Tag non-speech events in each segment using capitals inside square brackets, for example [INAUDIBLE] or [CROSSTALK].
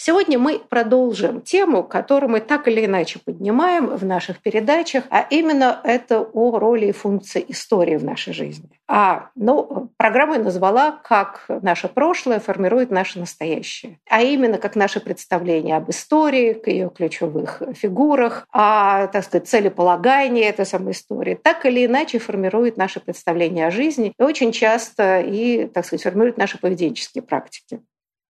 Сегодня мы продолжим тему, которую мы так или иначе поднимаем в наших передачах, а именно это о роли и функции истории в нашей жизни. А, ну, программу я назвала «Как наше прошлое формирует наше настоящее». А именно, как наше представление об истории, к ее ключевых фигурах, о, так сказать, целеполагании этой самой истории, так или иначе формирует наше представление о жизни и очень часто и, так сказать, формирует наши поведенческие практики.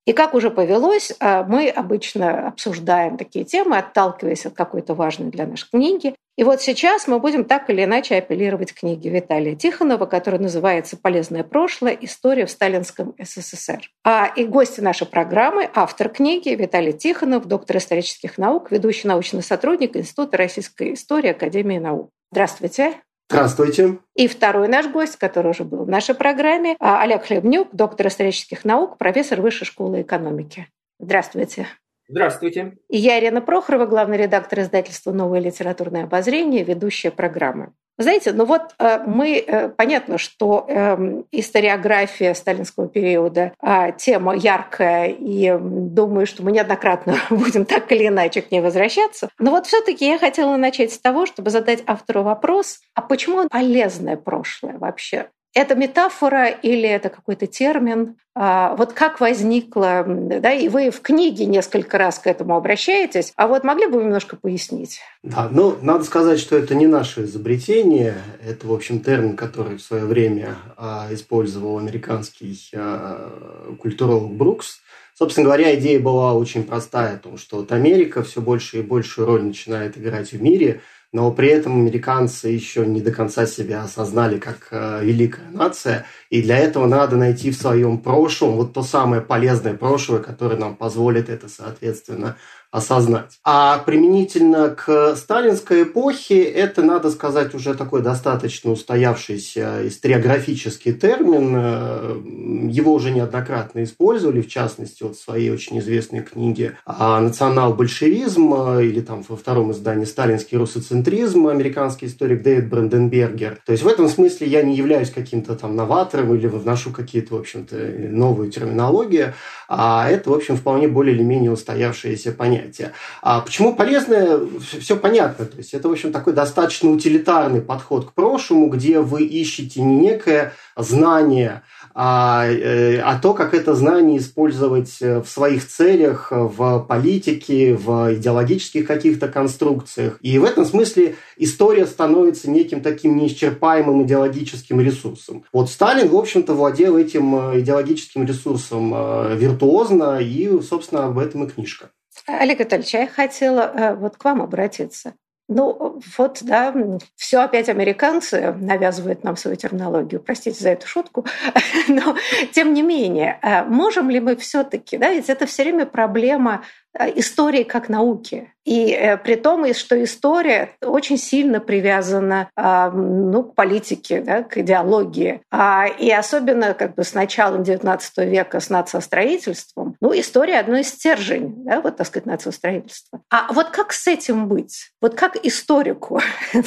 И как уже повелось, э, мы обычно обсуждаем такие темы, отталкиваясь от какой-то важной для нас книги. И вот сейчас мы будем так или иначе апеллировать к книге Виталия Тихонова, которая называется «Полезное прошлое. История в сталинском СССР». А и гости нашей программы – автор книги Виталий Тихонов, доктор исторических наук, ведущий научный сотрудник Института российской истории Академии наук. Здравствуйте. Здравствуйте. И второй наш гость, который уже был в нашей программе, а, Олег Хлебнюк, доктор исторических наук, профессор Высшей школы экономики. Здравствуйте. Здравствуйте. И я, Ирина Прохорова, главный редактор издательства «Новое литературное обозрение», ведущая программы. Знаете, ну вот э, мы, э, понятно, что эм, историография сталинского периода а, тема яркая, и думаю, что мы неоднократно [LAUGHS] будем так или иначе к ней возвращаться. Но вот все таки я хотела начать с того, чтобы задать автору вопрос, а почему полезное прошлое вообще? Это метафора или это какой-то термин? А, вот как возникло, да, и вы в книге несколько раз к этому обращаетесь, а вот могли бы вы немножко пояснить? Да, ну, надо сказать, что это не наше изобретение, это, в общем, термин, который в свое время а, использовал американский а, культуролог Брукс. Собственно говоря, идея была очень простая, о том, что вот Америка все больше и большую роль начинает играть в мире – но при этом американцы еще не до конца себя осознали как э, великая нация, и для этого надо найти в своем прошлом вот то самое полезное прошлое, которое нам позволит это, соответственно, осознать. А применительно к сталинской эпохе это, надо сказать, уже такой достаточно устоявшийся историографический термин. Э, его уже неоднократно использовали, в частности, вот в своей очень известной книге «Национал-большевизм» или там во втором издании «Сталинский русоцентризм» американский историк Дэвид Бранденбергер. То есть в этом смысле я не являюсь каким-то там новатором или вношу какие-то, в общем-то, новые терминологии, а это, в общем, вполне более или менее устоявшиеся понятия понятие. А почему полезное? Все понятно. То есть это, в общем, такой достаточно утилитарный подход к прошлому, где вы ищете не некое знание, а, э, а то, как это знание использовать в своих целях, в политике, в идеологических каких-то конструкциях. И в этом смысле история становится неким таким неисчерпаемым идеологическим ресурсом. Вот Сталин, в общем-то, владел этим э, идеологическим ресурсом э, виртуозно, и, собственно, об этом и книжка. Олег Анатольевич, я хотела э, вот к вам обратиться. Ну, вот, да, все опять американцы навязывают нам свою терминологию. Простите за эту шутку. [LAUGHS] Но, тем не менее, э, можем ли мы все-таки, да, ведь это все время проблема э, истории как науки. И при том, что история очень сильно привязана ну, к политике, да, к идеологии. А, и особенно как бы с началом XIX века, с нациостроительством, ну, история одно из стержень, да, вот, так сказать, нациостроительства. А вот как с этим быть? Вот как историку, [LAUGHS]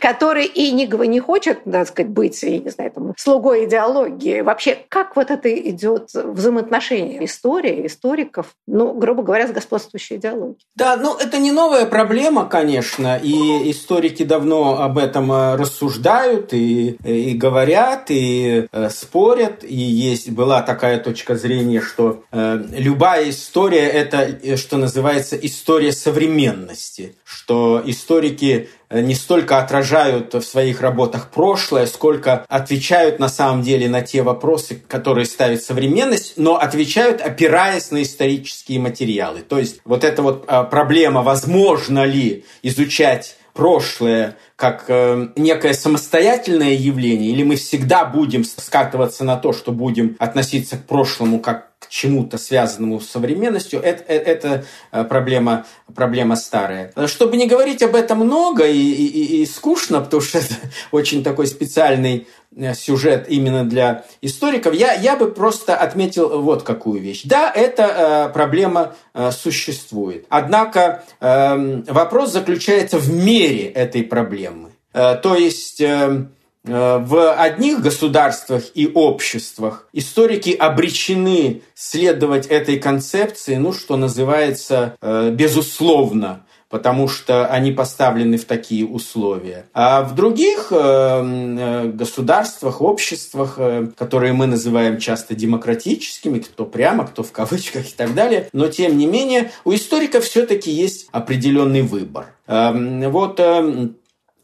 который и не, не хочет, так сказать, быть, я не знаю, там, слугой идеологии, вообще, как вот это идет взаимоотношение истории, историков, ну, грубо говоря, с господствующей идеологией? Да, ну, это не новая проблема, конечно, и историки давно об этом э, рассуждают и, и говорят, и э, спорят, и есть была такая точка зрения, что э, любая история это, э, что называется, история современности, что историки не столько отражают в своих работах прошлое, сколько отвечают на самом деле на те вопросы, которые ставит современность, но отвечают, опираясь на исторические материалы. То есть вот эта вот а, проблема, возможно ли изучать прошлое как э, некое самостоятельное явление, или мы всегда будем скатываться на то, что будем относиться к прошлому как к чему-то связанному с современностью, это, э, это э, проблема, проблема старая. Чтобы не говорить об этом много и, и, и скучно, потому что [LAUGHS] это очень такой специальный Э, сюжет именно для историков, я, я бы просто отметил вот какую вещь. Да, эта э, проблема э, существует. Однако э, вопрос заключается в мере этой проблемы. Э, то есть... Э, э, в одних государствах и обществах историки обречены следовать этой концепции, ну, что называется, э, безусловно, потому что они поставлены в такие условия. А в других э, э, государствах, обществах, э, которые мы называем часто демократическими, кто прямо, кто в кавычках и так далее, но тем не менее у историков все-таки есть определенный выбор. Эм, вот эм,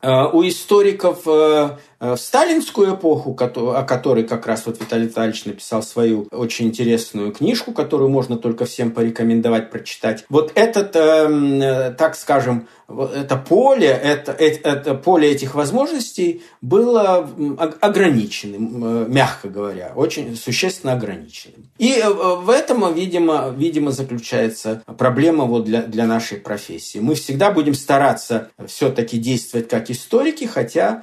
у историков в сталинскую эпоху, о которой как раз вот Виталий Витальевич написал свою очень интересную книжку, которую можно только всем порекомендовать прочитать. Вот этот, эм, э, так скажем, это поле, это, это поле этих возможностей было ограниченным, э, мягко говоря, очень существенно ограниченным. И в этом, видимо, видимо заключается проблема вот для, для нашей профессии. Мы всегда будем стараться все-таки действовать как историки, хотя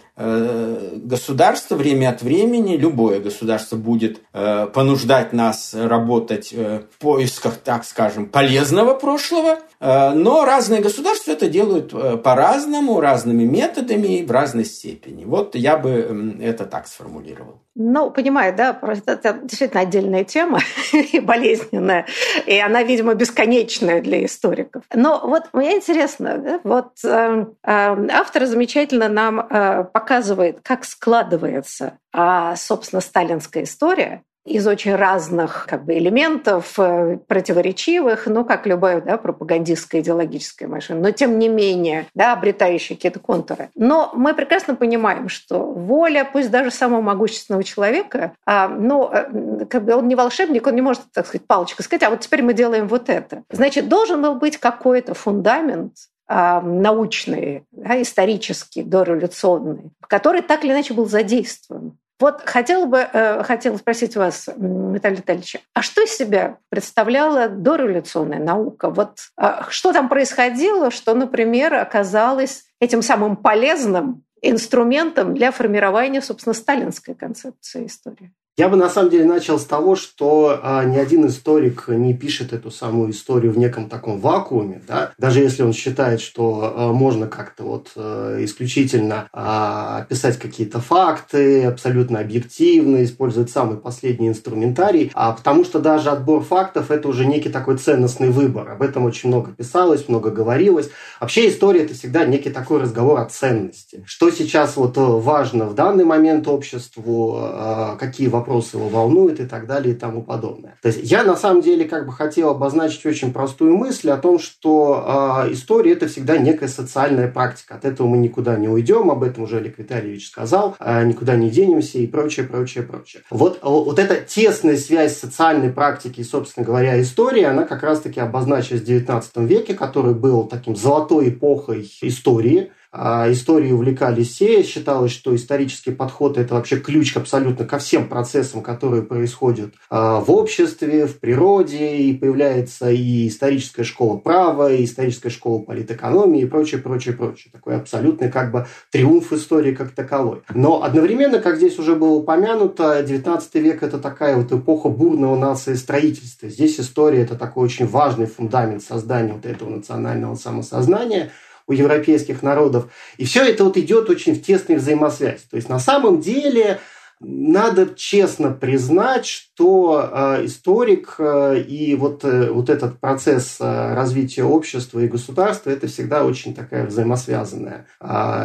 государство время от времени, любое государство будет э, понуждать нас работать э, в поисках, так скажем, полезного прошлого, э, но разные государства это делают по-разному, разными методами в разной степени. Вот я бы это так сформулировал. Ну, понимаю, да, просто это действительно отдельная тема [LAUGHS] и болезненная, и она, видимо, бесконечная для историков. Но вот мне интересно, да, вот э, э, автор замечательно нам э, показывает, как складывается, э, собственно, сталинская история, из очень разных как бы, элементов, э, противоречивых, ну, как любая да, пропагандистская идеологическая машина, но тем не менее, да, обретающая какие-то контуры. Но мы прекрасно понимаем, что воля, пусть даже самого могущественного человека, а, ну, э, как бы он не волшебник, он не может, так сказать, палочкой сказать, а вот теперь мы делаем вот это. Значит, должен был быть какой-то фундамент, а, научный, да, исторический, дореволюционный, который так или иначе был задействован. Вот хотела бы э, хотела спросить вас, Виталий Витальевич, а что из себя представляла дореволюционная наука? Вот а, что там происходило, что, например, оказалось этим самым полезным инструментом для формирования, собственно, сталинской концепции истории? Я бы на самом деле начал с того, что а, ни один историк не пишет эту самую историю в неком таком вакууме, да? даже если он считает, что а, можно как-то вот а, исключительно а, писать какие-то факты, абсолютно объективно, использовать самый последний инструментарий, а, потому что даже отбор фактов это уже некий такой ценностный выбор. Об этом очень много писалось, много говорилось. Вообще история это всегда некий такой разговор о ценности. Что сейчас вот важно в данный момент обществу, а, какие вопросы вопрос его волнует и так далее и тому подобное. То есть я на самом деле как бы хотел обозначить очень простую мысль о том, что э, история это всегда некая социальная практика. От этого мы никуда не уйдем, об этом уже Олег Витальевич сказал, э, никуда не денемся и прочее, прочее, прочее. Вот, вот эта тесная связь социальной практики и, собственно говоря, истории, она как раз-таки обозначилась в XIX веке, который был таким золотой эпохой истории, историей увлекались все. Считалось, что исторический подход – это вообще ключ абсолютно ко всем процессам, которые происходят а, в обществе, в природе. И появляется и историческая школа права, и историческая школа политэкономии и прочее, прочее, прочее. Такой абсолютный как бы триумф истории как таковой. Но одновременно, как здесь уже было упомянуто, 19 век – это такая вот эпоха бурного нации строительства. Здесь история – это такой очень важный фундамент создания вот этого национального самосознания – у европейских народов. И все это вот идет очень в тесной взаимосвязи. То есть на самом деле надо честно признать, что э, историк э, и вот, э, вот этот процесс э, развития общества и государства это всегда очень такая взаимосвязанная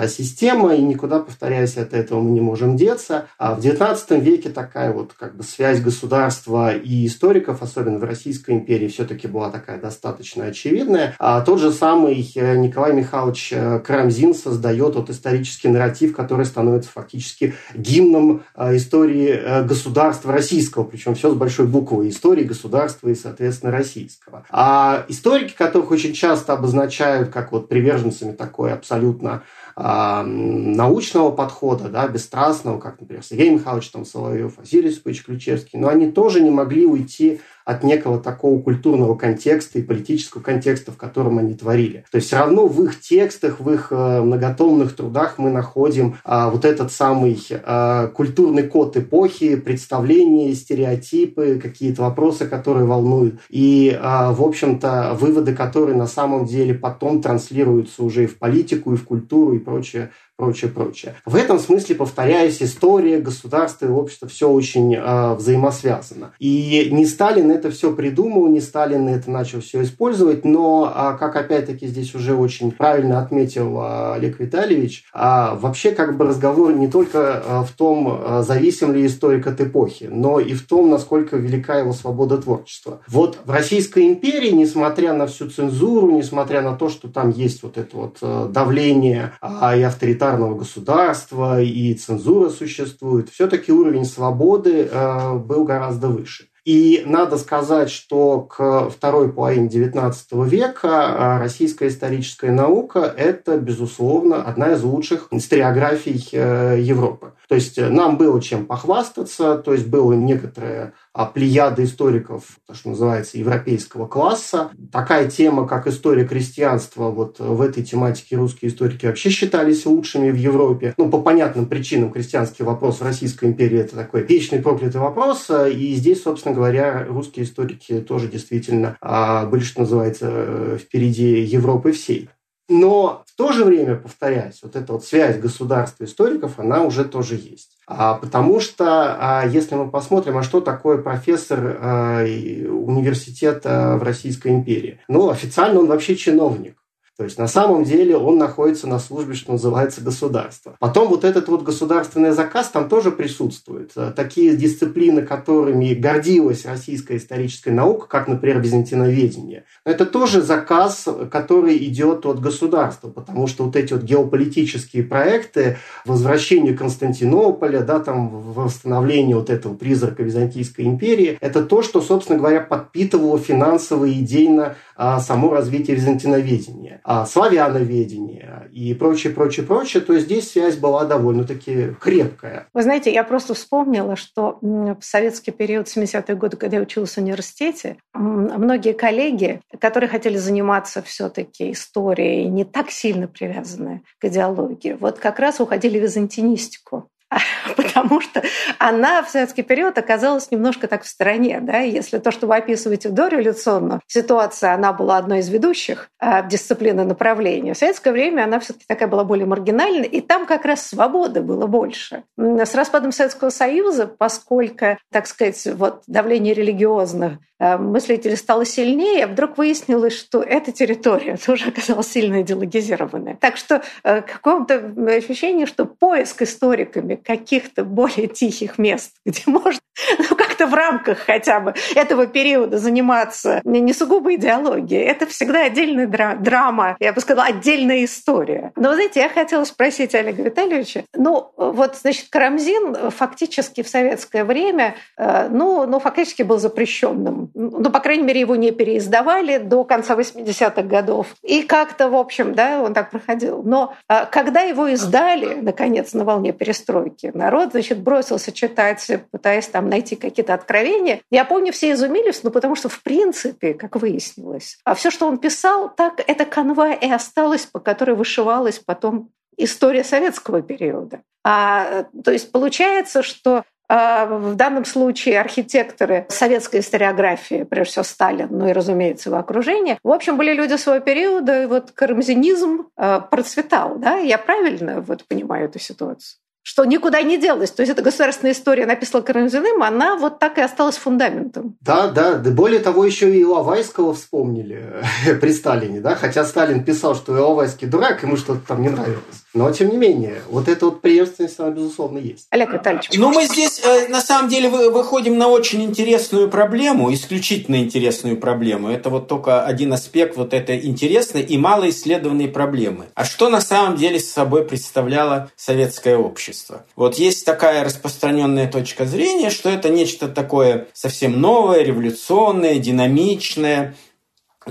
система, и никуда, повторяюсь, от этого мы не можем деться. А в XIX веке такая вот как бы связь государства и историков, особенно в Российской империи, все-таки была такая достаточно очевидная. А тот же самый э, Николай Михайлович э, Карамзин создает вот исторический нарратив, который становится фактически гимном истории государства российского, причем все с большой буквы истории государства и, соответственно, российского. А историки, которых очень часто обозначают как вот приверженцами такой абсолютно научного подхода, да, бесстрастного, как, например, Сергей Михайлович там, Соловьев, Василий Сыпович Ключевский, но они тоже не могли уйти от некого такого культурного контекста и политического контекста, в котором они творили. То есть все равно в их текстах, в их э, многотомных трудах мы находим а, вот этот самый а, культурный код эпохи, представления, стереотипы, какие-то вопросы, которые волнуют. И, а, в общем-то, выводы, которые на самом деле потом транслируются уже и в политику, и в культуру, и прочее прочее, прочее. В этом смысле, повторяюсь, история, государство и общество все очень э, взаимосвязано. И не Сталин это все придумал, не Сталин это начал все использовать, но, э, как опять-таки здесь уже очень правильно отметил э, Олег Витальевич, э, вообще как бы разговор не только э, в том, э, зависим ли историк от эпохи, но и в том, насколько велика его свобода творчества. Вот в Российской империи, несмотря на всю цензуру, несмотря на то, что там есть вот это вот давление э, и авторитарность, тоталитарного государства и цензура существует, все-таки уровень свободы э, был гораздо выше. И надо сказать, что к второй половине XIX века э, российская историческая наука – это, безусловно, одна из лучших историографий э, Европы. То есть нам было чем похвастаться, то есть было некоторое а, плеяда историков, то, что называется, европейского класса. Такая тема, как история крестьянства, вот в этой тематике русские историки вообще считались лучшими в Европе. Ну, по понятным причинам крестьянский вопрос в Российской империи – это такой вечный проклятый вопрос. И здесь, собственно говоря, русские историки тоже действительно а, были, что называется, впереди Европы всей. Но в то же время, повторяюсь, вот эта вот связь государства и историков, она уже тоже есть. А, потому что, а, если мы посмотрим, а что такое профессор а, университета в Российской империи? Ну, официально он вообще чиновник. То есть на самом деле он находится на службе, что называется, государства. Потом вот этот вот государственный заказ там тоже присутствует. Э, такие дисциплины, которыми гордилась российская историческая наука, как, например, византиноведение, это тоже заказ, который идет от государства, потому что вот эти вот геополитические проекты, возвращение Константинополя, да, там восстановление вот этого призрака Византийской империи, это то, что, собственно говоря, подпитывало финансово и идейно а, само развитие византиноведения, а, славяноведения и прочее, прочее, прочее, то здесь связь была довольно-таки крепкая. Вы знаете, я просто вспомнила, что в советский период, 70-е годы, когда я училась в университете, многие коллеги, которые хотели заниматься все-таки историей, не так сильно привязанные к идеологии, вот как раз уходили в византинистику. [LAUGHS] потому что она в советский период оказалась немножко так в стороне. Да? Если то, что вы описываете дореволюционную ситуацию, она была одной из ведущих э, дисциплины направления, в советское время она все таки такая была более маргинальной, и там как раз свободы было больше. С распадом Советского Союза, поскольку, так сказать, вот давление религиозных э, мыслителей стало сильнее, вдруг выяснилось, что эта территория [LAUGHS] тоже оказалась сильно идеологизированная. Так что э, какое-то ощущение, что поиск историками каких-то более тихих мест, [LAUGHS] где можно ну, как-то в рамках хотя бы этого периода заниматься не сугубо идеологией. Это всегда отдельная драма, я бы сказала, отдельная история. Но, знаете, я хотела спросить Олега Витальевича, ну, вот, значит, Карамзин фактически в советское время, э, ну, ну фактически был запрещенным. Ну, по крайней мере, его не переиздавали до конца 80-х годов. И как-то, в общем, да, он так проходил. Но э, когда его издали, наконец, на волне перестройки, перестройки. Народ, значит, бросился читать, пытаясь там найти какие-то откровения. Я помню, все изумились, ну, потому что, в принципе, как выяснилось, а все, что он писал, так это канва и осталась, по которой вышивалась потом история советского периода. А, то есть получается, что а, в данном случае архитекторы советской историографии, прежде всего Сталин, ну и, разумеется, его окружение, в общем, были люди своего периода, и вот карамзинизм а, процветал. Да? Я правильно вот понимаю эту ситуацию? Что никуда не делась. То есть эта государственная история написана Карамзиным, она вот так и осталась фундаментом. Да, да. да более того, еще и Иловайского вспомнили [LAUGHS] при Сталине, да, хотя Сталин писал, что Иловайский дурак, ему что-то там не нравилось. Но, тем не менее, вот эта вот преемственность, она, безусловно, есть. Олег Витальевич. Ну, мы здесь, э, на самом деле, выходим на очень интересную проблему, исключительно интересную проблему. Это вот только один аспект вот этой интересной и малоисследованной проблемы. А что на самом деле с собой представляло советское общество? Вот есть такая распространенная точка зрения, что это нечто такое совсем новое, революционное, динамичное,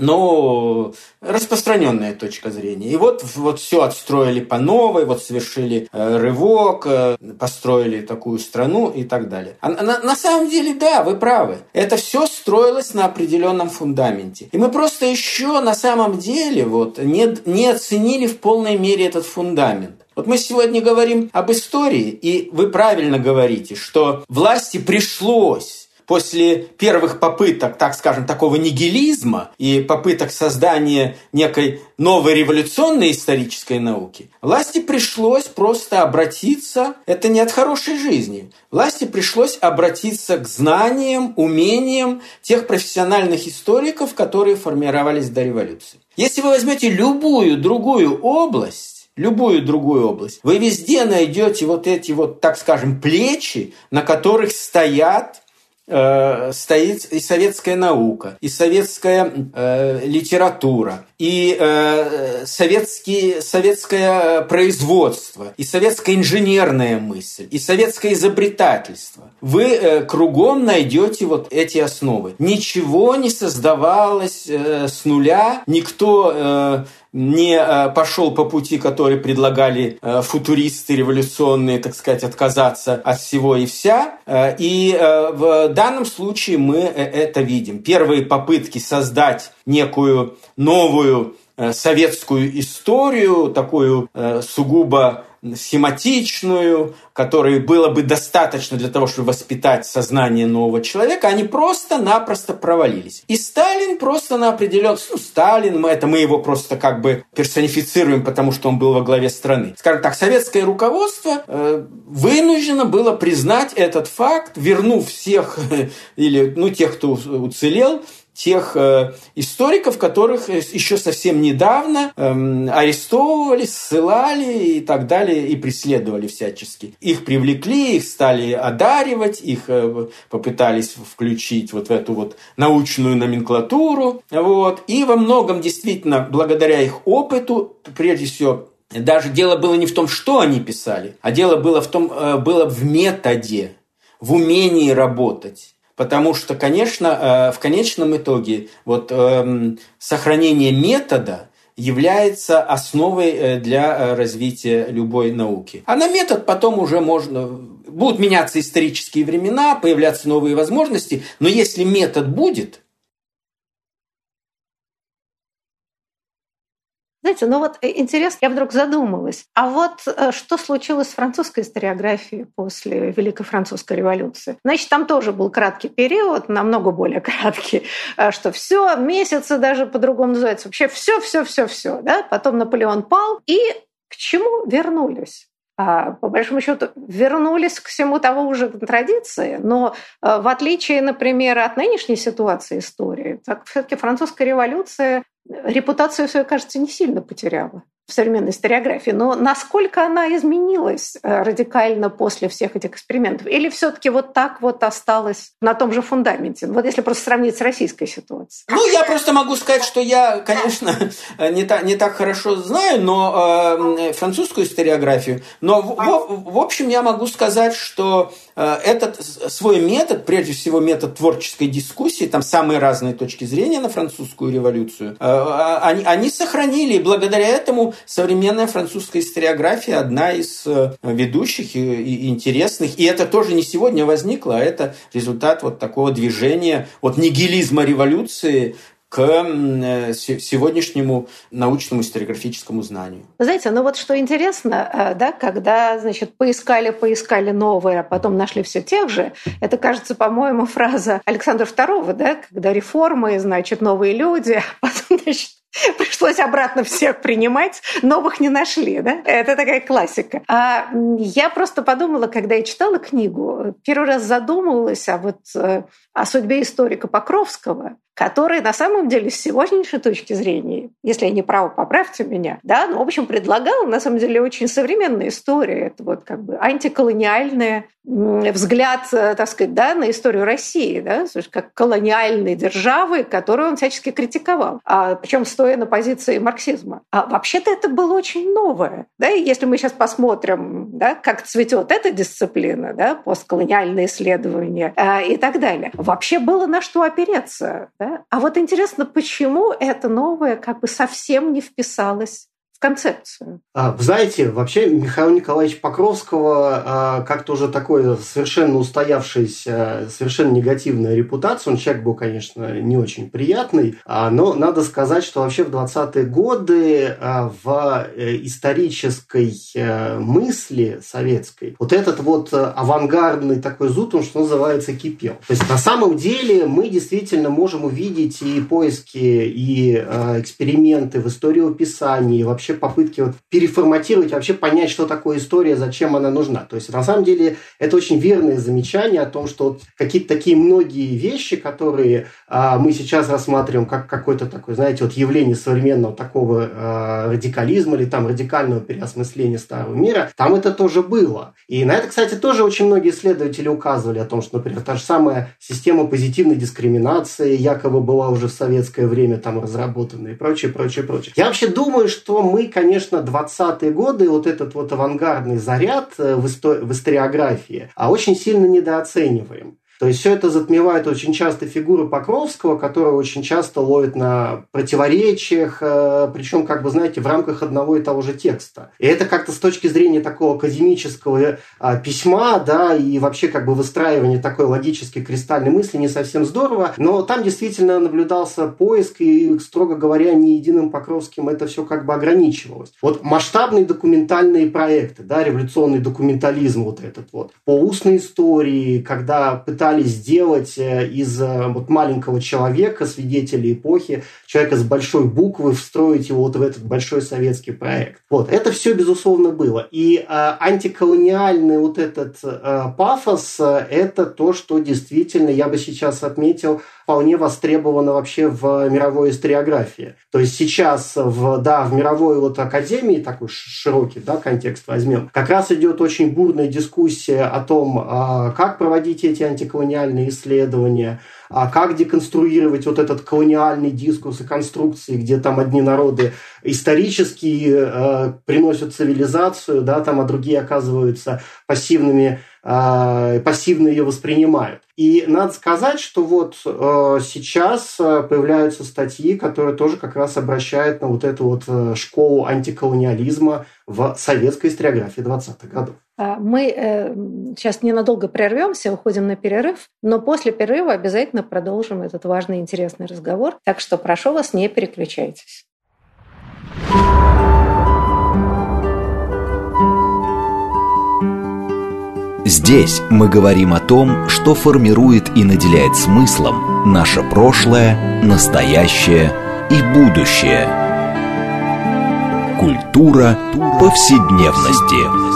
но распространенная точка зрения. И вот, вот все отстроили по новой, вот совершили э, рывок, э, построили такую страну и так далее. А на, на самом деле, да, вы правы. Это все строилось на определенном фундаменте. И мы просто еще на самом деле вот не, не оценили в полной мере этот фундамент. Вот мы сегодня говорим об истории, и вы правильно говорите, что власти пришлось после первых попыток, так скажем, такого нигилизма и попыток создания некой новой революционной исторической науки, власти пришлось просто обратиться, это не от хорошей жизни, власти пришлось обратиться к знаниям, умениям тех профессиональных историков, которые формировались до революции. Если вы возьмете любую другую область, любую другую область, вы везде найдете вот эти вот, так скажем, плечи, на которых стоят Э, стоит и советская наука, и советская э, литература, и э, советский, советское производство, и советская инженерная мысль, и советское изобретательство. Вы э, кругом найдете вот эти основы. Ничего не создавалось э, с нуля, никто э, не э, пошел по пути, который предлагали э, футуристы революционные, так сказать, отказаться от всего и вся. Э, и в данном случае мы это видим. Первые попытки создать некую новую советскую историю, такую сугубо схематичную, которой было бы достаточно для того, чтобы воспитать сознание нового человека, они просто-напросто провалились. И Сталин просто на определенный... Ну, Сталин, мы, это мы его просто как бы персонифицируем, потому что он был во главе страны. Скажем так, советское руководство э, вынуждено было признать этот факт, вернув всех, [LAUGHS] или ну, тех, кто уцелел, тех э, историков, которых э, еще совсем недавно э, арестовывали, ссылали и так далее, и преследовали всячески. Их привлекли, их стали одаривать, их э, попытались включить вот в эту вот научную номенклатуру. Вот. И во многом действительно, благодаря их опыту, прежде всего, даже дело было не в том, что они писали, а дело было в том, было в методе, в умении работать. Потому что, конечно, э, в конечном итоге вот эм, сохранение метода является основой э, для э, развития любой науки. А на метод потом уже можно... Будут меняться исторические времена, появляться новые возможности, но если метод будет, Знаете, ну вот э, интересно, я вдруг задумалась, а вот э, что случилось с французской историографией после Великой Французской революции? Значит, там тоже был краткий период, намного более [LAUGHS] краткий, э, что все месяцы даже по-другому называется, вообще все, все, все, все, да? Потом Наполеон пал, и к чему вернулись? А, по большому счету, вернулись к всему того уже традиции, но в отличие, например, от нынешней ситуации истории, так все-таки французская революция репутацию свою, кажется, не сильно потеряла в современной историографии, но насколько она изменилась э, радикально после всех этих экспериментов? Или все-таки вот так вот осталась на том же фундаменте? Вот если просто сравнить с российской ситуацией. Ну, я просто могу сказать, что я, конечно, [LAUGHS] не так, не так хорошо знаю но э, французскую историографию, но в, в, в общем я могу сказать, что э, этот свой метод, прежде всего метод творческой дискуссии, там самые разные точки зрения на французскую революцию, э, а, они, они сохранили, и благодаря этому современная французская историография одна из э, ведущих и интересных. И это тоже не сегодня возникло, а это результат вот такого движения от нигилизма революции к э, сегодняшнему научному историографическому знанию. Знаете, ну вот что интересно, э, да, когда, значит, поискали, поискали новое, а потом нашли все тех же, это, кажется, по-моему, фраза Александра II, да, когда реформы, значит, новые люди, а потом, [LAUGHS] значит, Пришлось обратно всех принимать, новых не нашли, да? Это такая классика. А я просто подумала, когда я читала книгу, первый раз задумывалась о, вот, э, о судьбе историка Покровского, который на самом деле с сегодняшней точки зрения, если я не права, поправьте меня, да, ну, в общем, предлагал на самом деле очень современная история. Это вот как бы антиколониальная взгляд, э, так сказать, да, на историю России, да, как колониальной державы, которую он всячески критиковал, а, причем стоя на позиции марксизма. А вообще-то это было очень новое. Да, и если мы сейчас посмотрим, да, как цветет эта дисциплина, да, постколониальные исследования а, и так далее, вообще было на что опереться. Да? А вот интересно, почему это новое как бы совсем не вписалось концепцию. А, знаете, вообще Михаил Николаевич Покровского а, как-то уже такой совершенно устоявшийся, совершенно негативная репутация. Он человек был, конечно, не очень приятный, а, но надо сказать, что вообще в 20-е годы в э, исторической э, мысли советской вот этот вот авангардный такой зуд, он, что называется, кипел. То есть на самом деле мы действительно можем увидеть и поиски, и эксперименты в истории описания, и вообще вообще попытки вот переформатировать, вообще понять, что такое история, зачем она нужна. То есть, на самом деле, это очень верное замечание о том, что какие-то такие многие вещи, которые а, мы сейчас рассматриваем как какое-то такое, знаете, вот явление современного такого а, радикализма или там радикального переосмысления старого мира, там это тоже было. И на это, кстати, тоже очень многие исследователи указывали о том, что, например, та же самая система позитивной дискриминации якобы была уже в советское время там разработана и прочее, прочее, прочее. Я вообще думаю, что мы мы, конечно, 20-е годы, вот этот вот авангардный заряд э, в, истор- в историографии, а очень сильно недооцениваем. То есть все это затмевает очень часто фигуру Покровского, которая очень часто ловит на противоречиях, э, причем, как бы, знаете, в рамках одного и того же текста. И это как-то с точки зрения такого академического а, письма, да, и вообще как бы выстраивания такой логической кристальной мысли не совсем здорово, но там действительно наблюдался поиск, и, строго говоря, не единым Покровским это все как бы ограничивалось. Вот масштабные документальные проекты, да, революционный документализм вот этот вот, по устной истории, когда пытались пытались сделать э, из э, вот маленького человека, свидетеля эпохи, человека с большой буквы, встроить его вот в этот большой советский проект. Вот, это все, безусловно, было. И э, антиколониальный вот этот э, пафос, э, это то, что действительно, я бы сейчас отметил, вполне востребовано вообще в мировой историографии. То есть сейчас, в, да, в мировой вот академии, такой широкий да, контекст возьмем, как раз идет очень бурная дискуссия о том, а, как проводить эти антиколониальные исследования, а как деконструировать вот этот колониальный дискурс и конструкции, где там одни народы исторически э, приносят цивилизацию, да, там, а другие оказываются пассивными, пассивно ее воспринимают. И надо сказать, что вот э, сейчас э, появляются статьи, которые тоже как раз обращают на вот эту вот э, школу антиколониализма в советской историографии 20-х годов. А, мы сейчас ненадолго прервемся, уходим на перерыв, но после перерыва обязательно продолжим этот важный и интересный разговор. Так что прошу вас, не переключайтесь. Здесь мы говорим о том, что формирует и наделяет смыслом наше прошлое, настоящее и будущее. Культура повседневности.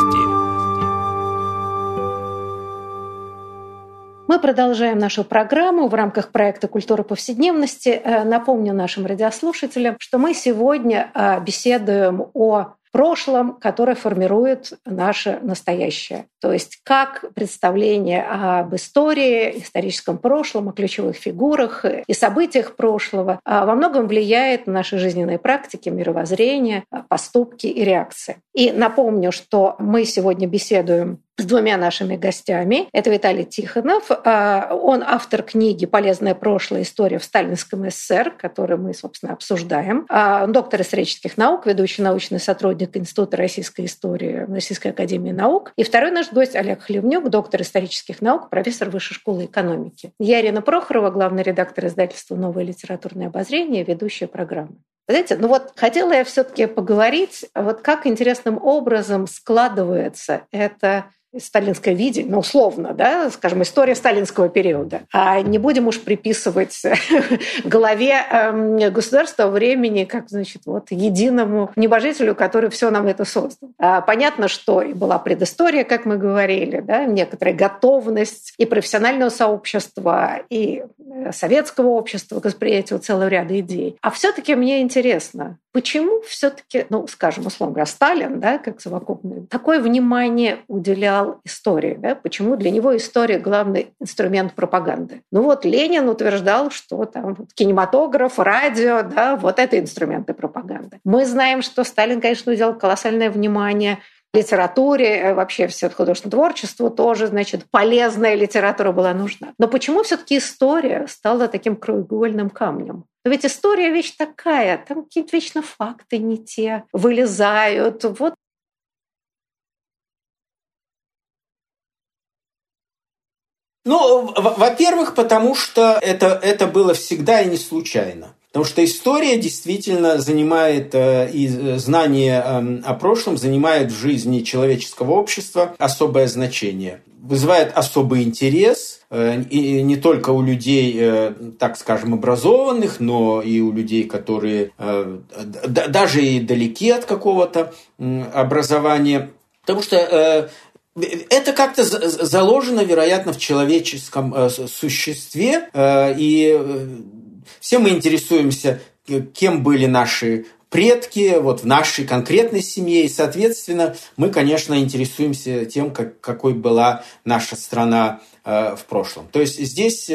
Мы продолжаем нашу программу в рамках проекта «Культура повседневности». Э, напомню нашим радиослушателям, что мы сегодня э, беседуем о прошлом, которое формирует наше настоящее. То есть как представление об истории, историческом прошлом, о ключевых фигурах и событиях прошлого а, во многом влияет на наши жизненные практики, мировоззрение, поступки и реакции. И напомню, что мы сегодня беседуем с двумя нашими гостями. Это Виталий Тихонов. А, он автор книги «Полезное прошлое. История в сталинском СССР», которую мы, собственно, обсуждаем. А, доктор исторических наук, ведущий научный сотрудник Института российской истории Российской академии наук. И второй наш гость Олег Хлевнюк, доктор исторических наук, профессор Высшей школы экономики. Я Ирина Прохорова, главный редактор издательства «Новое литературное обозрение», ведущая программы. Знаете, ну вот хотела я все-таки поговорить, вот как интересным образом складывается это сталинское видение, ну, условно, да, скажем, история сталинского периода. А не будем уж приписывать [LAUGHS] голове эм, государства времени, как, значит, вот единому небожителю, который все нам это создал. А понятно, что и была предыстория, как мы говорили, да, некоторая готовность и профессионального сообщества, и э, советского общества к восприятию целого ряда идей. А все-таки мне интересно, почему все-таки, ну, скажем, условно говоря, Сталин, да, как совокупный, такое внимание уделял историю. Да? Почему для него история – главный инструмент пропаганды? Ну вот Ленин утверждал, что там вот кинематограф, радио, да, вот это инструменты пропаганды. Мы знаем, что Сталин, конечно, уделял колоссальное внимание литературе, э, вообще все художественное творчество тоже, значит, полезная литература была нужна. Но почему все-таки история стала таким краеугольным камнем? Но ведь история вещь такая, там какие-то вечно факты не те, вылезают. Вот Ну, во-первых, потому что это, это было всегда и не случайно. Потому что история действительно занимает, э, и знание эм, о прошлом занимает в жизни человеческого общества особое значение. Вызывает особый интерес, э, и не только у людей, э, так скажем, образованных, но и у людей, которые даже и далеки от какого-то образования. Потому что это как-то заложено, вероятно, в человеческом э, существе, э, и э, все мы интересуемся, кем были наши предки вот в нашей конкретной семье, и, соответственно, мы, конечно, интересуемся тем, как, какой была наша страна в прошлом. То есть здесь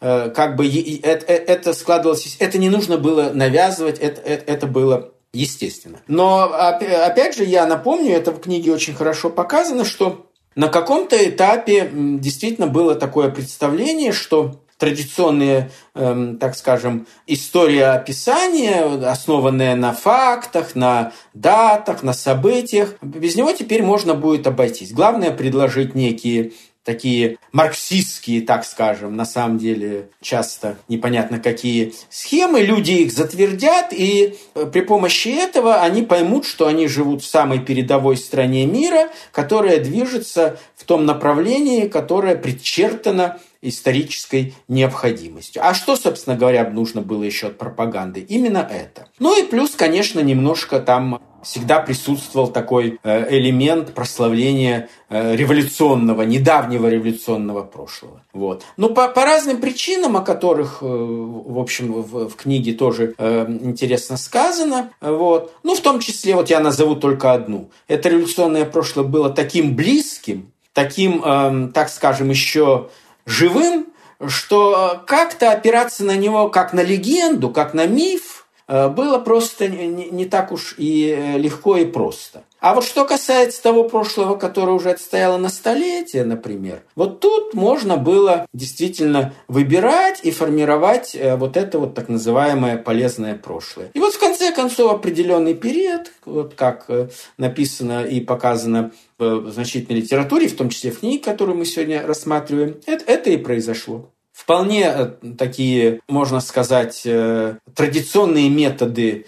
как бы это складывалось, это не нужно было навязывать, это, это было естественно. Но опять же, я напомню, это в книге очень хорошо показано, что на каком-то этапе действительно было такое представление, что традиционные, эм, так скажем, история описания, основанная на фактах, на датах, на событиях, без него теперь можно будет обойтись. Главное предложить некие такие марксистские, так скажем, на самом деле часто непонятно какие схемы, люди их затвердят, и э, при помощи этого они поймут, что они живут в самой передовой стране мира, которая движется в том направлении, которое предчертано исторической необходимостью. А что, собственно говоря, нужно было еще от пропаганды? Именно это. Ну и плюс, конечно, немножко там всегда присутствовал такой э, элемент прославления э, революционного, недавнего революционного прошлого. Вот. Но по, по разным причинам, о которых, э, в общем, в, в книге тоже интересно сказано, вот. ну, в том числе, вот я назову только одну. Это революционное прошлое было таким близким, таким, эм, так скажем, еще живым, что как-то опираться на него как на легенду, как на миф – Э, было просто не, так уж и э, легко и просто. А вот что касается того прошлого, которое уже отстояло на столетие, например, вот тут можно было действительно выбирать и формировать э, вот это вот так называемое полезное прошлое. И вот в конце концов определенный период, вот как написано и показано в значительной литературе, в том числе в книге, которую мы сегодня рассматриваем, это, это и произошло. Вполне э, такие, можно сказать, э, традиционные методы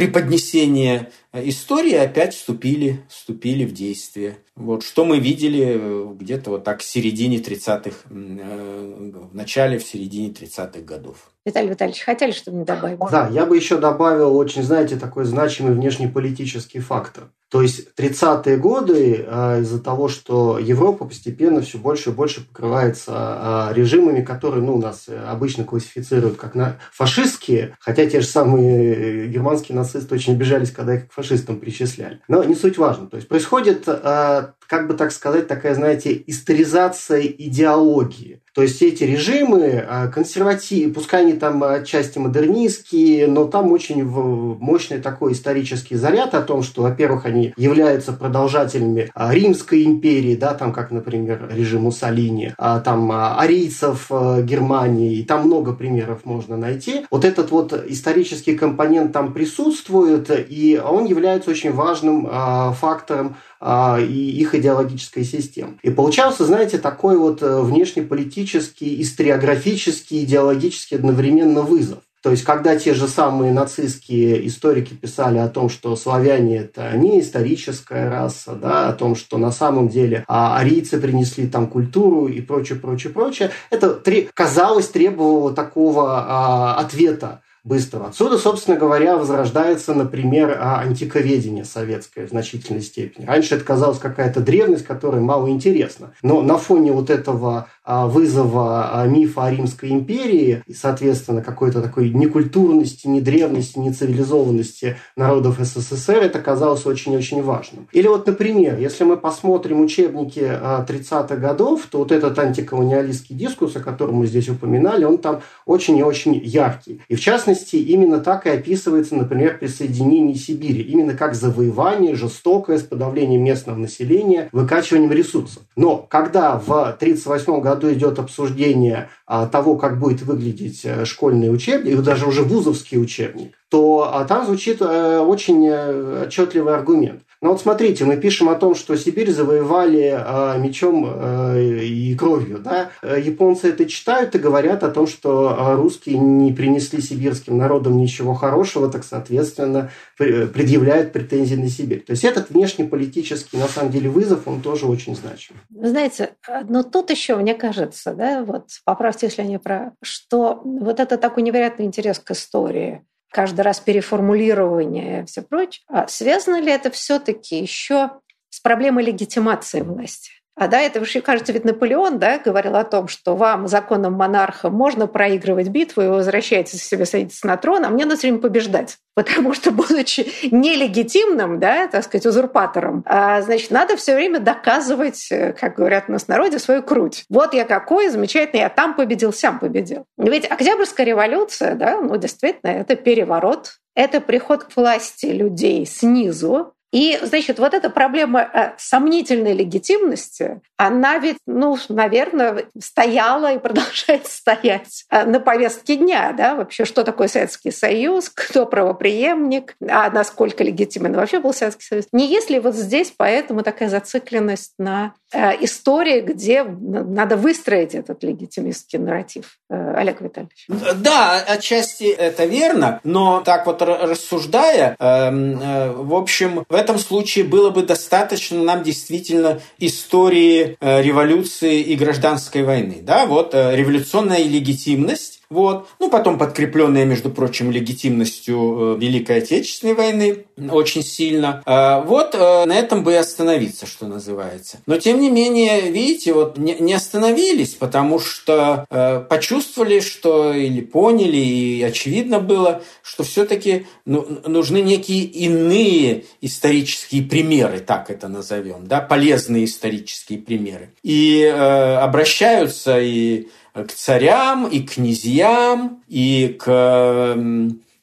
преподнесения истории опять вступили, вступили в действие. Вот, что мы видели э, где-то вот так в середине 30-х, в начале, в середине 30-х годов. Виталий Витальевич, хотели что-нибудь добавить? Да, я бы еще добавил очень, знаете, такой значимый внешнеполитический фактор. То есть 30-е годы а, из-за того, что Европа постепенно все больше и больше покрывается а, режимами, которые ну, нас обычно классифицируют как на фашистские, хотя те же самые германские нацисты очень обижались, когда их к фашистам причисляли. Но не суть важно. То есть происходит а, как бы так сказать, такая, знаете, историзация идеологии. То есть эти режимы а, консервативные, пускай они там отчасти модернистские, но там очень мощный такой исторический заряд о том, что, во-первых, они являются продолжателями а, Римской империи, да, там, как, например, режим Муссолини, а, там арийцев Германии, и там много примеров можно найти. Вот этот вот исторический компонент там присутствует, и он является очень важным фактором и их идеологической системы. И получался, знаете, такой вот э, внешнеполитический, историографический, идеологический одновременно вызов. То есть, когда те же самые нацистские историки писали о том, что славяне – это не историческая раса, да, о том, что на самом деле а, арийцы принесли там культуру и прочее, прочее, прочее, это, казалось, требовало такого а, ответа быстрого. Отсюда, собственно говоря, возрождается, например, а, антиковедение советское в значительной степени. Раньше это казалось какая-то древность, которая мало интересна. Но на фоне вот этого вызова а, мифа о Римской империи и, соответственно, какой-то такой некультурности, не древности, не цивилизованности народов СССР, это казалось очень-очень важным. Или вот, например, если мы посмотрим учебники 30-х годов, то вот этот антиколониалистский дискурс, о котором мы здесь упоминали, он там очень и очень яркий. И в частности, именно так и описывается, например, присоединение Сибири. Именно как завоевание жестокое с подавлением местного населения, выкачиванием ресурсов. Но когда в 1938 году году идет обсуждение а, того, как будет выглядеть э, школьный учебник, даже уже вузовский учебник, то а, там звучит э, очень э, отчетливый аргумент. Но вот смотрите, мы пишем о том, что Сибирь завоевали э, мечом э, и кровью. Да? Японцы это читают и говорят о том, что русские не принесли сибирским народам ничего хорошего, так, соответственно, предъявляют претензии на Сибирь. То есть этот внешнеполитический, на самом деле, вызов, он тоже очень значим. Вы знаете, но тут еще, мне кажется, да, вот поправьте, если я не прав, что вот это такой невероятный интерес к истории, каждый раз переформулирование и все прочее. А связано ли это все-таки еще с проблемой легитимации власти? А да, это вообще, кажется, ведь Наполеон да, говорил о том, что вам, законным монархам, можно проигрывать битву, и вы возвращаетесь себе, садитесь на трон, а мне все время побеждать. [LAUGHS] Потому что, будучи нелегитимным, да, так сказать, узурпатором, а, значит, надо все время доказывать, как говорят у нас в народе, свою круть. Вот я какой замечательный, я там победил, сам победил. Ведь Октябрьская революция, да, ну, действительно, это переворот, это приход к власти людей снизу, и, значит, вот эта проблема э, сомнительной легитимности, она ведь, ну, наверное, стояла и продолжает [LAUGHS] стоять э, на повестке дня, да, вообще, что такое Советский Союз, кто правоприемник, а насколько легитимен вообще был Советский Союз. Не если вот здесь поэтому такая зацикленность на э, истории, где надо выстроить этот легитимистский нарратив. Олег Витальевич. Да, отчасти это верно, но так вот рассуждая, эм, в общем, в этом случае было бы достаточно нам действительно истории э, революции и гражданской войны. Да, вот э, революционная легитимность вот. Ну, потом подкрепленная, между прочим, легитимностью э, Великой Отечественной войны очень сильно. А, вот на этом бы и остановиться, что называется. Но, тем не менее, видите, вот не остановились, потому что почувствовали, что или поняли, и очевидно было, что все-таки ну, нужны некие иные исторические примеры, так это назовем, да, полезные исторические примеры. И э, обращаются и к царям, и князьям, и к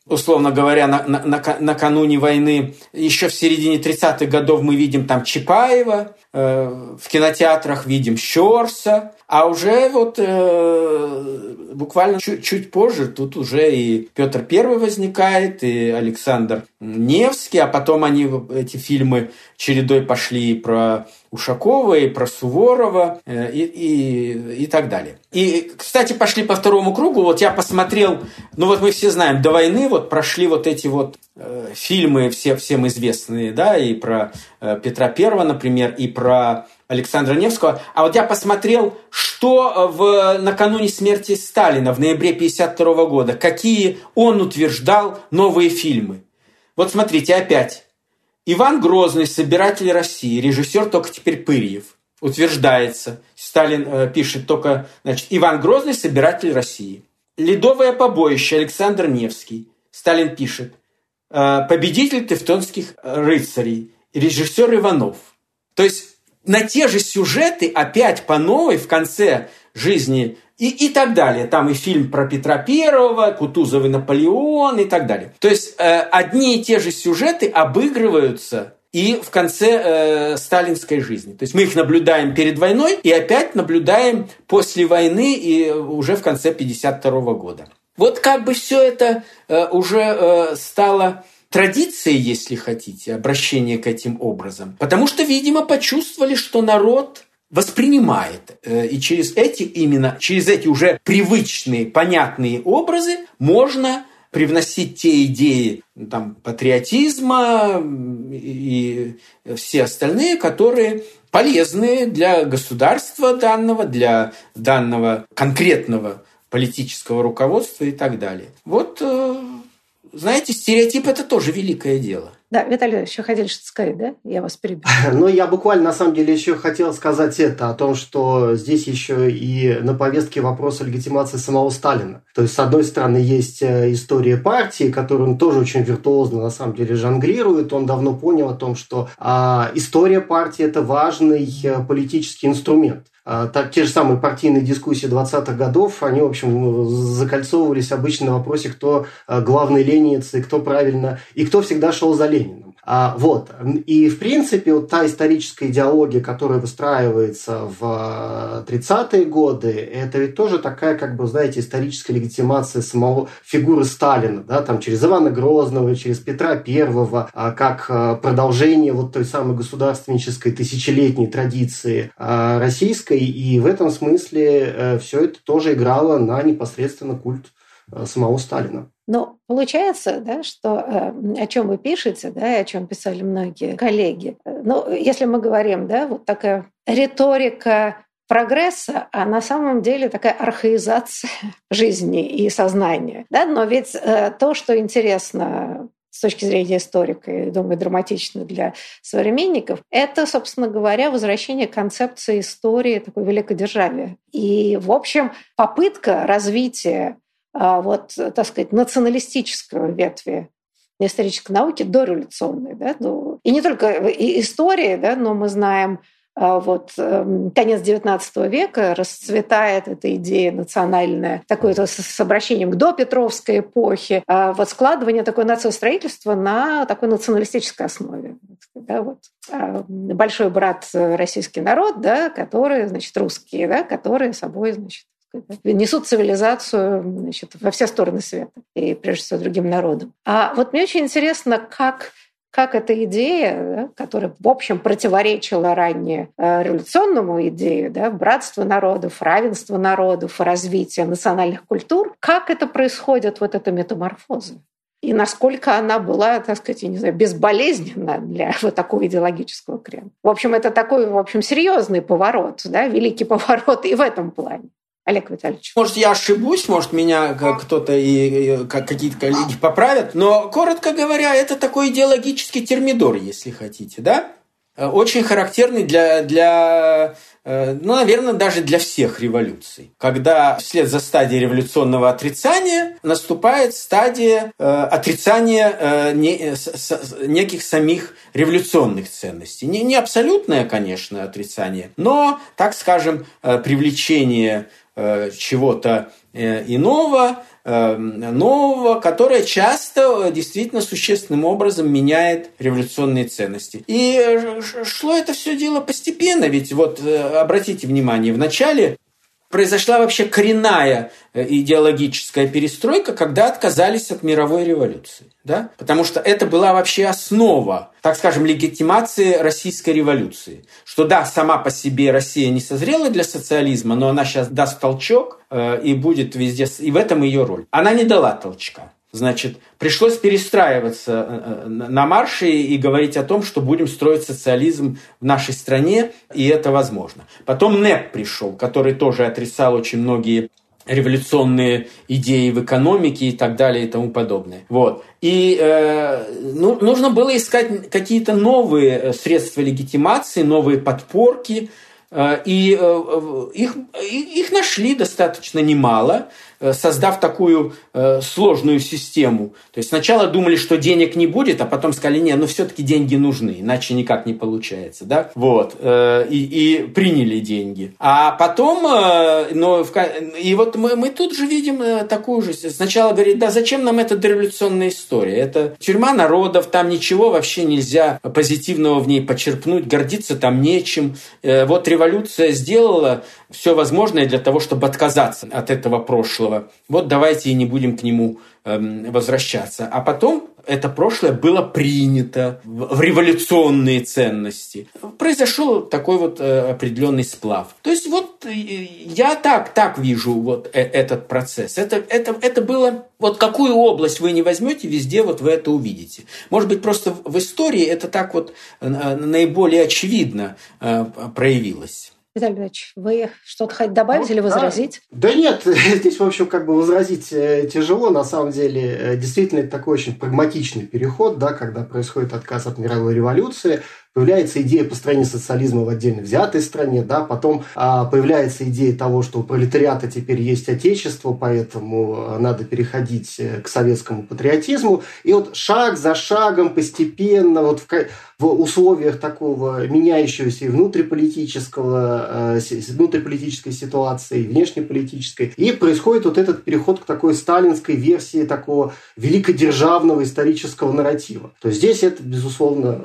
условно говоря, на, на, на, накануне войны, еще в середине 30-х годов мы видим там Чапаева, э, в кинотеатрах видим Щорса, а уже вот э, буквально чуть, чуть позже тут уже и Петр Первый возникает, и Александр Невский, а потом они эти фильмы чередой пошли про Ушакова, и про Суворова, э, и, и, и так далее. И, кстати, пошли по второму кругу. Вот я посмотрел, ну вот мы все знаем, до войны вот прошли вот эти вот э, фильмы все, всем известные, да, и про э, Петра Первого, например, и про Александра Невского. А вот я посмотрел, что э, в, накануне смерти Сталина в ноябре 1952 года, какие он утверждал новые фильмы. Вот смотрите, опять. Иван Грозный, собиратель России, режиссер только теперь Пырьев. Утверждается. Сталин э, пишет только, значит, Иван Грозный, собиратель России. Ледовое побоище, Александр Невский. Сталин пишет. Э, победитель тевтонских рыцарей, режиссер Иванов. То есть на те же сюжеты опять по новой в конце жизни и, и так далее. Там и фильм про Петра Первого, Кутузов и Наполеон и так далее. То есть э, одни и те же сюжеты обыгрываются и в конце э, сталинской жизни. То есть мы их наблюдаем перед войной и опять наблюдаем после войны и уже в конце 1952 года. Вот как бы все это э, уже э, стало традицией, если хотите, обращение к этим образом. Потому что, видимо, почувствовали, что народ воспринимает. Э, и через эти именно, через эти уже привычные, понятные образы можно привносить те идеи там, патриотизма и все остальные, которые полезны для государства данного, для данного конкретного политического руководства и так далее. Вот, э, знаете, стереотип – это тоже великое дело. Да, Виталий, еще хотели что-то сказать, да? Я вас перебил. [LAUGHS] Ну, я буквально, на самом деле, еще хотел сказать это, о том, что здесь еще и на повестке вопрос легитимации самого Сталина. То есть, с одной стороны, есть э, история партии, которую он тоже очень виртуозно, на самом деле, жонглирует. Он давно понял о том, что а, история партии – это важный э, политический инструмент. А, так, те же самые партийные дискуссии 20-х годов, они, в общем, закольцовывались обычно на вопросе, кто э, главный ленинец и кто правильно, и кто всегда шел за Лениным. А, вот. И, в принципе, вот та историческая идеология, которая выстраивается в 30-е годы, это ведь тоже такая, как бы, знаете, историческая легитимация самого фигуры Сталина, да, там через Ивана Грозного, через Петра Первого, а, как а, продолжение вот той самой государственнической тысячелетней традиции а, российской. И в этом смысле э, все это тоже играло на непосредственно культ э, самого Сталина. Но получается, да, что э, о чем вы пишете, да, и о чем писали многие коллеги. Ну, если мы говорим, да, вот такая риторика прогресса, а на самом деле такая архаизация [LAUGHS] жизни и сознания. Да? Но ведь э, то, что интересно с точки зрения историка и, думаю, драматично для современников, это, собственно говоря, возвращение концепции истории такой великодержавия. И, в общем, попытка развития вот, так сказать, националистического ветви исторической науки дореволюционной. Да? Ну, и не только истории, да, но мы знаем, а, вот эм, конец XIX века расцветает эта идея национальная, такое -то с обращением к допетровской эпохе, а вот складывание такое нациостроительства на такой националистической основе. Да, вот. Большой брат российский народ, да, который, значит, русские, да, которые собой, значит, несут цивилизацию значит, во все стороны света и прежде всего другим народам. А вот мне очень интересно, как как эта идея, да, которая, в общем, противоречила ранее э, революционному идею, да, братства народов, равенства народов, развития национальных культур, как это происходит, вот эта метаморфоза? И насколько она была, так сказать, я не знаю, безболезненна для вот такого идеологического крена. В общем, это такой, в общем, серьезный поворот, да, великий [LAUGHS] поворот и в этом плане. Олег Витальевич. Может, я ошибусь, может, меня кто-то и какие-то коллеги поправят, но, коротко говоря, это такой идеологический термидор, если хотите, да? Очень характерный для, для э, ну, наверное, даже для всех революций. Когда вслед за стадией революционного отрицания наступает стадия э, отрицания э, не, с, неких самих революционных ценностей. Не, не абсолютное, конечно, отрицание, но, так скажем, э, привлечение Э, чего-то э, иного, э, нового, которое часто действительно существенным образом меняет революционные ценности. И шло это все дело постепенно, ведь вот обратите внимание, в начале произошла вообще коренная э, идеологическая перестройка, когда отказались от мировой революции. Да? Потому что это была вообще основа, так скажем, легитимации российской революции. Что да, сама по себе Россия не созрела для социализма, но она сейчас даст толчок э, и будет везде, и в этом ее роль. Она не дала толчка. Значит, пришлось перестраиваться э, э, на марше и говорить о том, что будем строить социализм в нашей стране, и это возможно. Потом НЭП пришел, который тоже отрицал очень многие революционные идеи в экономике и так далее и тому подобное. Вот. И э, ну, нужно было искать какие-то новые э, средства легитимации, новые подпорки, и их, их нашли достаточно немало. Э, создав такую э, сложную систему. То есть сначала думали, что денег не будет, а потом сказали, нет, ну все-таки деньги нужны, иначе никак не получается. Да? Вот. Э, и, и приняли деньги. А потом, но в, и вот мы, мы тут же видим такую же. Сначала говорит, да зачем нам эта дореволюционная история? Это тюрьма народов, там ничего вообще нельзя позитивного в ней почерпнуть, гордиться там нечем. Вот революция сделала все возможное для того, чтобы отказаться от этого прошлого. Вот давайте и не будем к нему эм, возвращаться. А потом это прошлое было принято в революционные ценности. Произошел такой вот э, определенный сплав. То есть вот э, я так, так вижу вот э, этот процесс. Это, это, это было... Вот какую область вы не возьмете, везде вот вы это увидите. Может быть, просто в истории это так вот наиболее очевидно проявилось. Виталий Ильич, вы что-то хотите добавить ну, или возразить? Да, да нет, [LAUGHS] здесь, в общем, как бы возразить э, тяжело. На самом деле, э, действительно, это такой очень прагматичный переход, да, когда происходит отказ от мировой революции, появляется идея построения социализма в отдельно взятой стране, да, потом а, появляется идея того, что у пролетариата теперь есть отечество, поэтому а, надо переходить э, к советскому патриотизму. И вот шаг за шагом постепенно, вот в, в условиях такого меняющегося и внутриполитического, э, внутриполитической ситуации, и внешнеполитической, и происходит вот этот переход к такой сталинской версии такого великодержавного исторического нарратива. То есть здесь это, безусловно,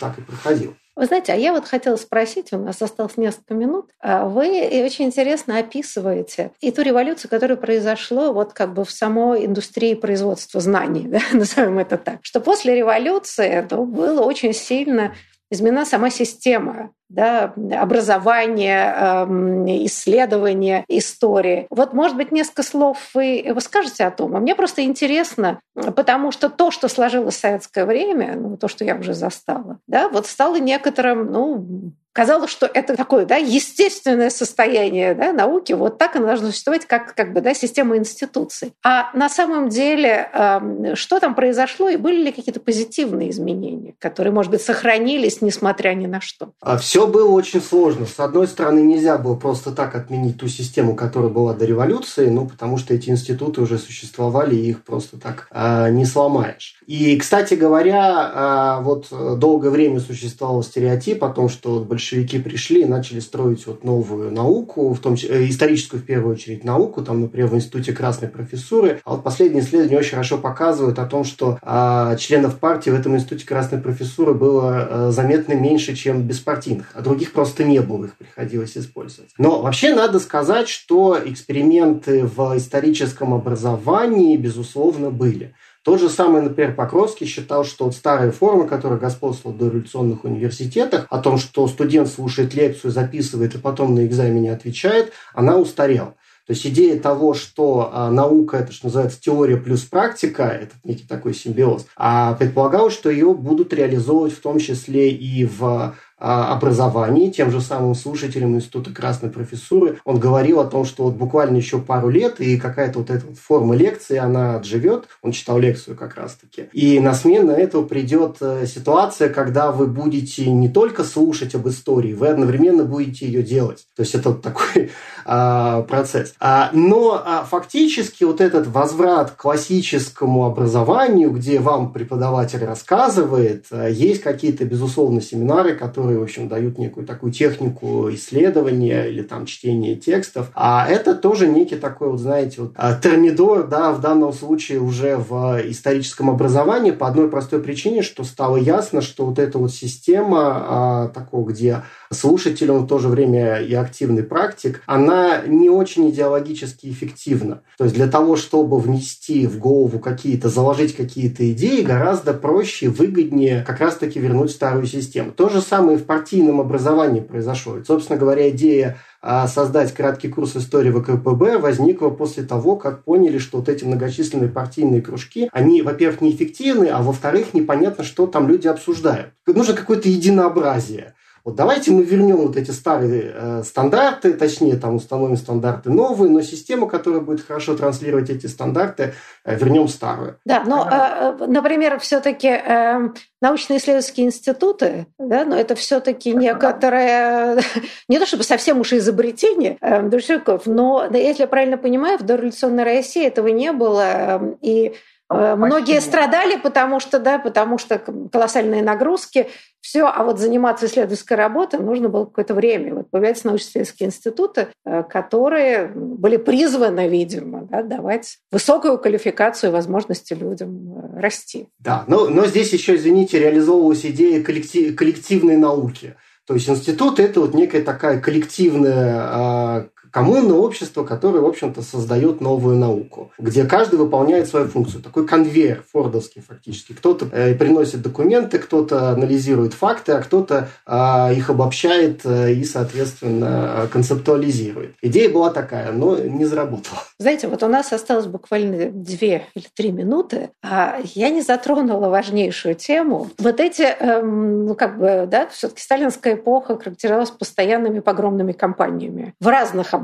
так и происходит происходило. Вы знаете, а я вот хотела спросить, у нас осталось несколько минут. А вы очень интересно описываете и ту революцию, которая произошла вот как бы в самой индустрии производства знаний, [LAUGHS] да, назовем это так, что после революции ну, было очень сильно изменена сама система да, образование, эм, исследование истории. Вот, может быть, несколько слов вы, вы скажете о том. А мне просто интересно, потому что то, что сложилось в советское время, ну, то, что я уже застала, да, вот стало некоторым, ну, казалось, что это такое да, естественное состояние да, науки, вот так оно должно существовать, как, как бы, да, система институций. А на самом деле, э, что там произошло, и были ли какие-то позитивные изменения, которые, может быть, сохранились, несмотря ни на что? А все было очень сложно. С одной стороны, нельзя было просто так отменить ту систему, которая была до революции, ну, потому что эти институты уже существовали, и их просто так э, не сломаешь. И, кстати говоря, э, вот долгое время существовал стереотип о том, что большевики пришли и начали строить вот новую науку, в том числе, э, историческую в первую очередь науку, там, например, в Институте Красной Профессуры. А вот последние исследования очень хорошо показывают о том, что а, членов партии в этом Институте Красной Профессуры было а, заметно меньше, чем беспартийных, а других просто не было, их приходилось использовать. Но вообще надо сказать, что эксперименты в историческом образовании, безусловно, были. Тот же самый, например, Покровский считал, что вот старая форма, которая господствовала в дореволюционных университетах, о том, что студент слушает лекцию, записывает и потом на экзамене отвечает, она устарела. То есть идея того, что а, наука это, что называется, теория плюс практика, это некий такой симбиоз, а предполагалось, что ее будут реализовывать в том числе и в образовании, тем же самым слушателем Института Красной Профессуры. Он говорил о том, что вот буквально еще пару лет, и какая-то вот эта вот форма лекции, она отживет. Он читал лекцию как раз-таки. И на смену этого придет э, ситуация, когда вы будете не только слушать об истории, вы одновременно будете ее делать. То есть это вот такой а, процесс. А, но а, фактически вот этот возврат к классическому образованию, где вам преподаватель рассказывает, есть какие-то, безусловно, семинары, которые в общем, дают некую такую технику исследования или там чтения текстов. А это тоже некий такой, вот знаете, вот, термидор, да, в данном случае уже в историческом образовании по одной простой причине, что стало ясно, что вот эта вот система такого, где слушатель, он в то же время и активный практик, она не очень идеологически эффективна. То есть для того, чтобы внести в голову какие-то, заложить какие-то идеи, гораздо проще, выгоднее как раз-таки вернуть старую систему. То же самое и в партийном образовании произошло. И, собственно говоря, идея а, создать краткий курс истории ВКПБ возникла после того, как поняли, что вот эти многочисленные партийные кружки, они, во-первых, неэффективны, а во-вторых, непонятно, что там люди обсуждают. Нужно какое-то единообразие. Вот давайте мы вернем вот эти старые э, стандарты, точнее, там установим стандарты новые, но систему, которая будет хорошо транслировать эти стандарты, э, вернем старую. Да, но, э, например, все-таки э, научно-исследовательские институты, да, но это все-таки некоторое, [LAUGHS] не то чтобы совсем уж изобретение э, большевиков, но, если я правильно понимаю, в дореволюционной России этого не было, э, и Э, многие страдали, потому что, да, потому что колоссальные нагрузки, все, а вот заниматься исследовательской работой нужно было какое-то время. Вот появляются научно-исследовательские институты, э, которые были призваны, видимо, да, давать высокую квалификацию и возможности людям э, расти. Да, но, но здесь еще, извините, реализовывалась идея коллектив, коллективной науки. То есть институт – это вот некая такая коллективная коммуна общество, которое, в общем-то, создает новую науку, где каждый выполняет свою функцию. Такой конвейер фордовский фактически. Кто-то э, приносит документы, кто-то анализирует факты, а кто-то э, их обобщает э, и, соответственно, концептуализирует. Идея была такая, но не заработала. Знаете, вот у нас осталось буквально две или три минуты, а я не затронула важнейшую тему. Вот эти, эм, ну как бы, да, все-таки сталинская эпоха характеризовалась постоянными погромными кампаниями в разных областях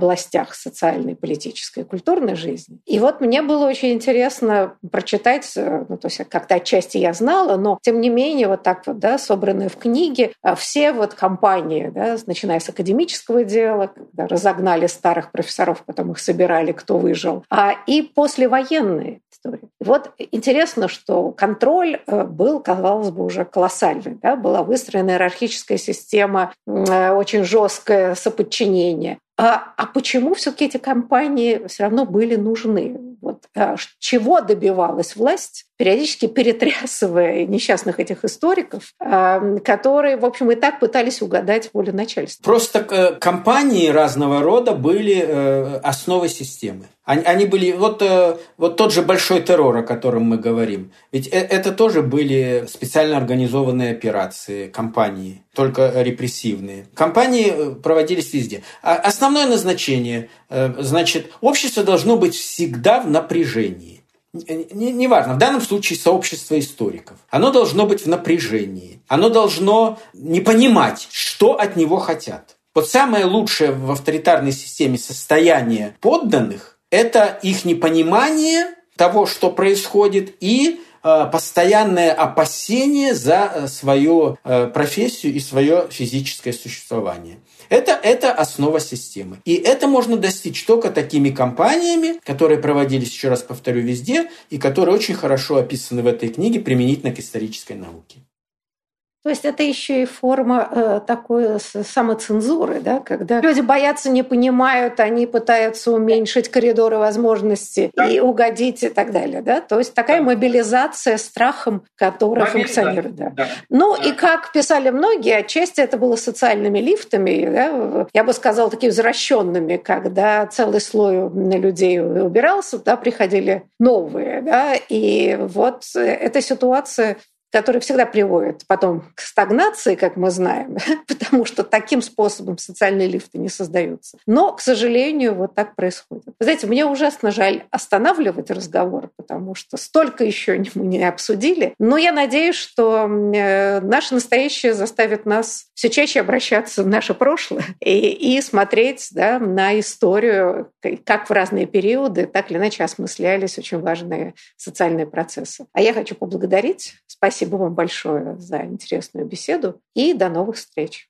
социальной, политической, культурной жизни. И вот мне было очень интересно прочитать, э, ну, то есть как-то отчасти я знала, но тем не менее вот так вот, да, собранные в книге, э, все вот кампании, да, начиная с академического дела, когда разогнали старых профессоров, потом их собирали, кто выжил, а и послевоенные истории. Вот интересно, что контроль э, был, казалось бы, уже колоссальный. Да? Была выстроена иерархическая система, очень жесткое соподчинение. А, а почему все-таки эти компании все равно были нужны? Вот, а, чего добивалась власть, периодически перетрясывая несчастных этих историков, а, которые, в общем, и так пытались угадать волю начальства? Просто э, компании разного рода были э, основой системы. Они, они были вот, э, вот тот же большой террор, о котором мы говорим. Ведь это тоже были специально организованные операции, компании, только репрессивные. Компании проводились везде. Основная основное назначение, э, значит, общество должно быть всегда в напряжении. Неважно, не, в данном случае сообщество историков. Оно должно быть в напряжении. Оно должно не понимать, что от него хотят. Вот самое лучшее в авторитарной системе состояние подданных – это их непонимание того, что происходит, и э, постоянное опасение за э, свою профессию и свое физическое существование. Это, это основа системы. И это можно достичь только такими компаниями, которые проводились, еще раз повторю, везде, и которые очень хорошо описаны в этой книге применительно к исторической науке. То есть это еще и форма э, такой самоцензуры, да, когда люди боятся, не понимают, они пытаются уменьшить коридоры возможностей да. и угодить и так далее, да. То есть такая да. мобилизация страхом, которая Мобиль... функционирует, да. да. Ну да. и как писали многие, отчасти это было социальными лифтами, да, я бы сказала такими возвращенными, когда целый слой людей убирался, да, приходили новые, да, и вот эта ситуация который всегда приводит потом к стагнации, как мы знаем, [LAUGHS] потому что таким способом социальные лифты не создаются. Но, к сожалению, вот так происходит. Вы знаете, мне ужасно жаль останавливать разговор, потому что столько еще [LAUGHS] мы не обсудили. Но я надеюсь, что э, наше настоящее заставит нас все чаще обращаться в наше прошлое и, и смотреть да, на историю, как в разные периоды, так или иначе осмыслялись очень важные социальные процессы. А я хочу поблагодарить. Спасибо Спасибо вам большое за интересную беседу и до новых встреч.